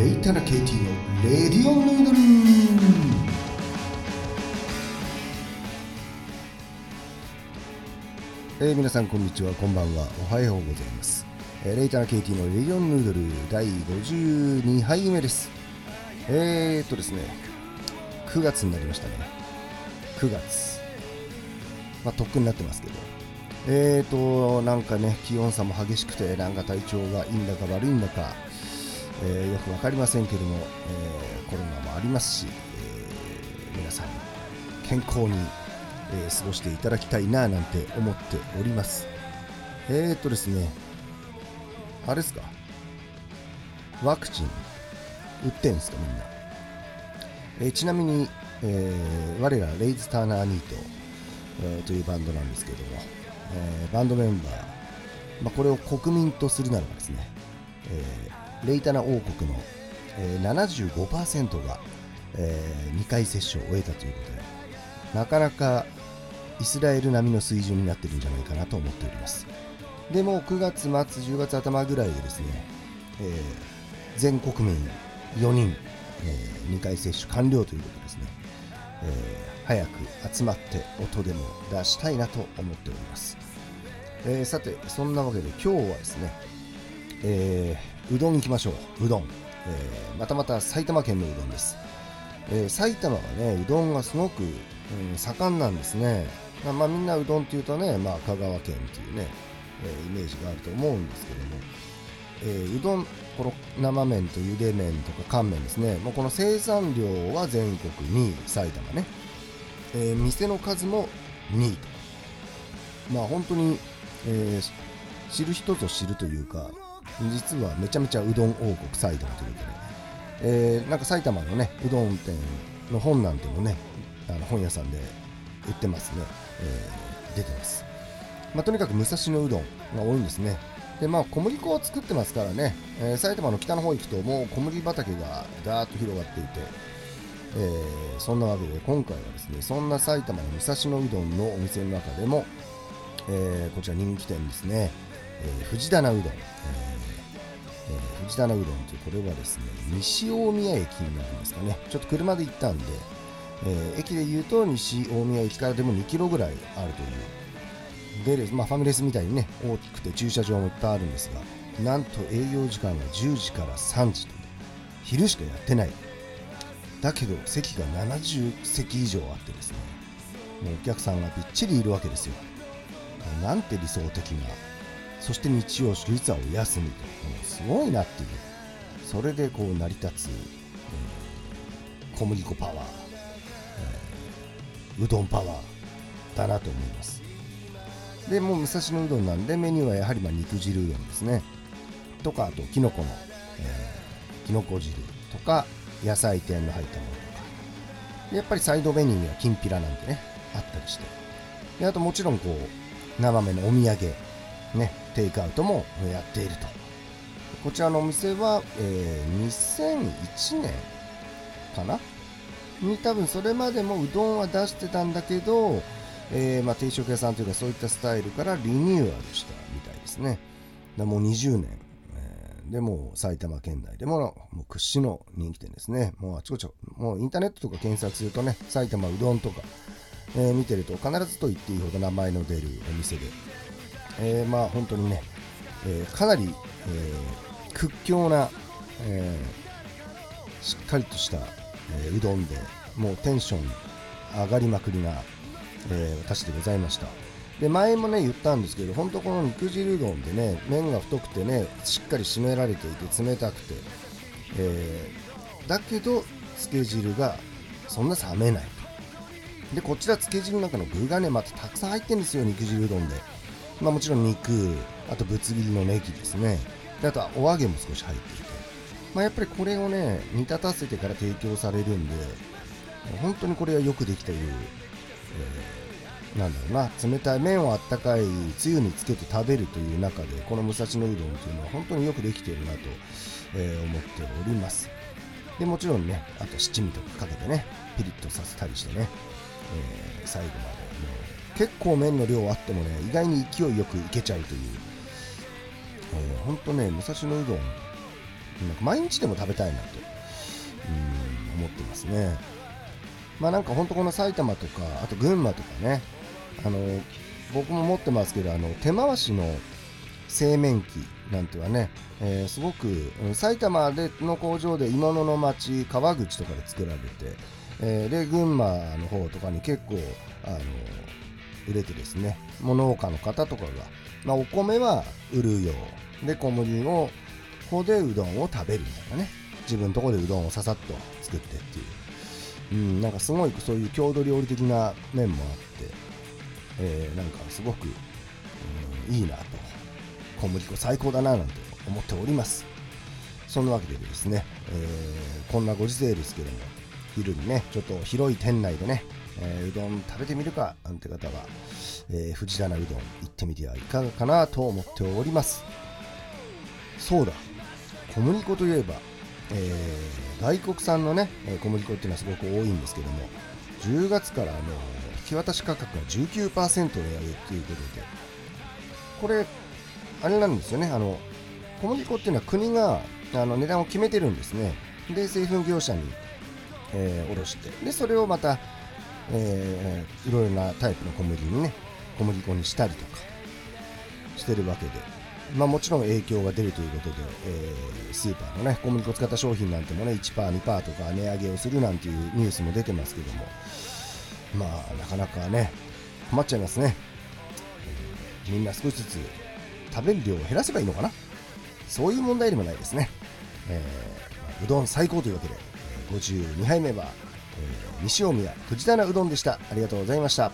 レイタナ KT のレディオヌードルえー、皆さんこんにちは。こんばんは。おはようございます、えーレイタナ KT のレディオンヌードル第52杯目です。えーっとですね9月になりましたね。9月。まあとっくになってますけど。えーとなんかね気温差も激しくてなんか体調がいいんだか悪いんだか、えーよく分かりませんけども、えーコロナもありますし、えー皆さん健康に、え過ごしていただきたいななんて思っております。えーとですねあれですか？ワクチン打ってんですかみんな、えちなみに、え我らレイズ・ターナー・ニート、えというバンドなんですけども、えバンドメンバー、まあ、これを国民とするならばですね、えーレイタナ王国の、えー75%が、え2回接種を終えたということでなかなかイスラエル並みの水準になってるんじゃないかなと思っております。でも9月末10月頭ぐらいでですね、え全国民4人、え2回接種完了ということでですね、え早く集まって音でも出したいなと思っております、えさてそんなわけで今日はですね、えーうどん行きましょう。うどん、えーまたまた埼玉県のうどんです、えー埼玉はねうどんがすごく、うん盛んなんですね。まあ、みんなうどんっていうとね、まあ、香川県っていうね、えーイメージがあると思うんですけども、えーうどんこの生麺とゆで麺とか乾麺ですね。もうこの生産量は全国2位埼玉ね、えー店の数も2位と。まあ本当に、えー知る人ぞ知るというか実はめちゃめちゃうどん王国埼玉ということで、えーなんか埼玉のねうどん店の本なんてもねあの本屋さんで売ってますね、えー出てます、まあ、とにかく武蔵野うどんが多いんですね。でまあ小麦粉を作ってますからね、えー埼玉の北の方行くともう小麦畑がだーっと広がっていて、えーそんなわけで今回はですねそんな埼玉の武蔵野うどんのお店の中でも、えーこちら人気店ですね、えー藤棚うどん、えーえー藤棚うどんというこれはですね西大宮駅になるんですかね。ちょっと車で行ったんで、えー駅で言うと西大宮駅からでも2キロぐらいあるという。で、まあ、ファミレスみたいにね大きくて駐車場もいっぱいあるんですがなんと営業時間が10時から3時と昼しかやってない。だけど席が70席以上あってですねもうお客さんがびっちりいるわけですよ。なんて理想的なそして日曜祝日はお休みと。もうすごいなっていう。それでこう成り立つ、えー小麦粉パワー、えーうどんパワーだなと思います。でもう武蔵野うどんなんでメニューはやはりまあ肉汁うどんですね。とかあときのこの、えー、きのこ汁とか野菜店の入ったものとか。でやっぱりサイドメニューにはきんぴらなんてねあったりして。であともちろんこう生麺のお土産ね。テイクアウトもやっていると。こちらのお店は、えー2001年かな？に多分それまでもうどんは出してたんだけど、えーまあ、定食屋さんというかそういったスタイルからリニューアルしたみたいですね。でもう20年、えーでも埼玉県内でももう屈指の人気店ですね。もうあちこちもうインターネットとか検索するとね埼玉うどんとか、えー見てると必ずと言っていいほど名前の出るお店で、えーまあ本当にね、えーかなり、えー屈強な、えしっかりとした、えうどんでもうテンション上がりまくりな、えー私でございました。で前もね言ったんですけど本当この肉汁うどんでね麺が太くてねしっかり締められていて冷たくて、えだけどつけ汁がそんな冷めない。でこちらつけ汁の中の具がねまたたくさん入ってるんですよ肉汁うどんで。まあもちろん肉あとぶつ切りのネギですね。であとはお揚げも少し入っていて。まあやっぱりこれをね煮立たせてから提供されるんで本当にこれはよくできている、えーなんだろうな冷たい麺をあったかいつゆにつけて食べるという中でこの武蔵野うどんというのは本当によくできているなと、えー思っております。でもちろんねあと七味とかかけてねピリッとさせたりしてね、えー最後まで結構麺の量あってもね意外に勢いよくいけちゃうという、えー、ほんとね武蔵野うどんなんか毎日でも食べたいなとうん思ってますね。まあなんか本当この埼玉とかあと群馬とかねあの僕も持ってますけどあの手回しの製麺機なんてはね、えー、すごく埼玉での工場で鋳物の町川口とかで作られて、えー、で群馬の方とかに結構あの売れてですねもう農家の方とかが、まあ、お米は売るよう。で小麦をここでうどんを食べるみたいなね。自分のとこでうどんをささっと作ってっていう、うん、なんかすごいそういう郷土料理的な面もあって、えー、なんかすごく、うん、いいなと。小麦粉最高だななんて思っております。そんなわけでですね、えー、こんなご時世ですけども昼にねちょっと広い店内でね、えー、うどん食べてみるかなんて方は、えー、藤棚うどん行ってみてはいかがかなと思っております。そうだ小麦粉といえば、えー、外国産のね小麦粉っていうのはすごく多いんですけども10月からの引き渡し価格が19%値上げということでこれあれなんですよねあの小麦粉っていうのは国があの値段を決めてるんですね。で製粉業者に、えー、卸してでそれをまた、えー、いろいろなタイプの小麦にね小麦粉にしたりとかしてるわけで、まあ、もちろん影響が出るということで、えー、スーパーのね小麦粉使った商品なんてもね 1%2% とか値上げをするなんていうニュースも出てますけどもまあなかなかね困っちゃいますね、えー、みんな少しずつ食べる量を減らせばいいのかな？そういう問題でもないですね、えー、うどん最高というわけで52杯目は、西大宮藤棚うどんでした。ありがとうございました。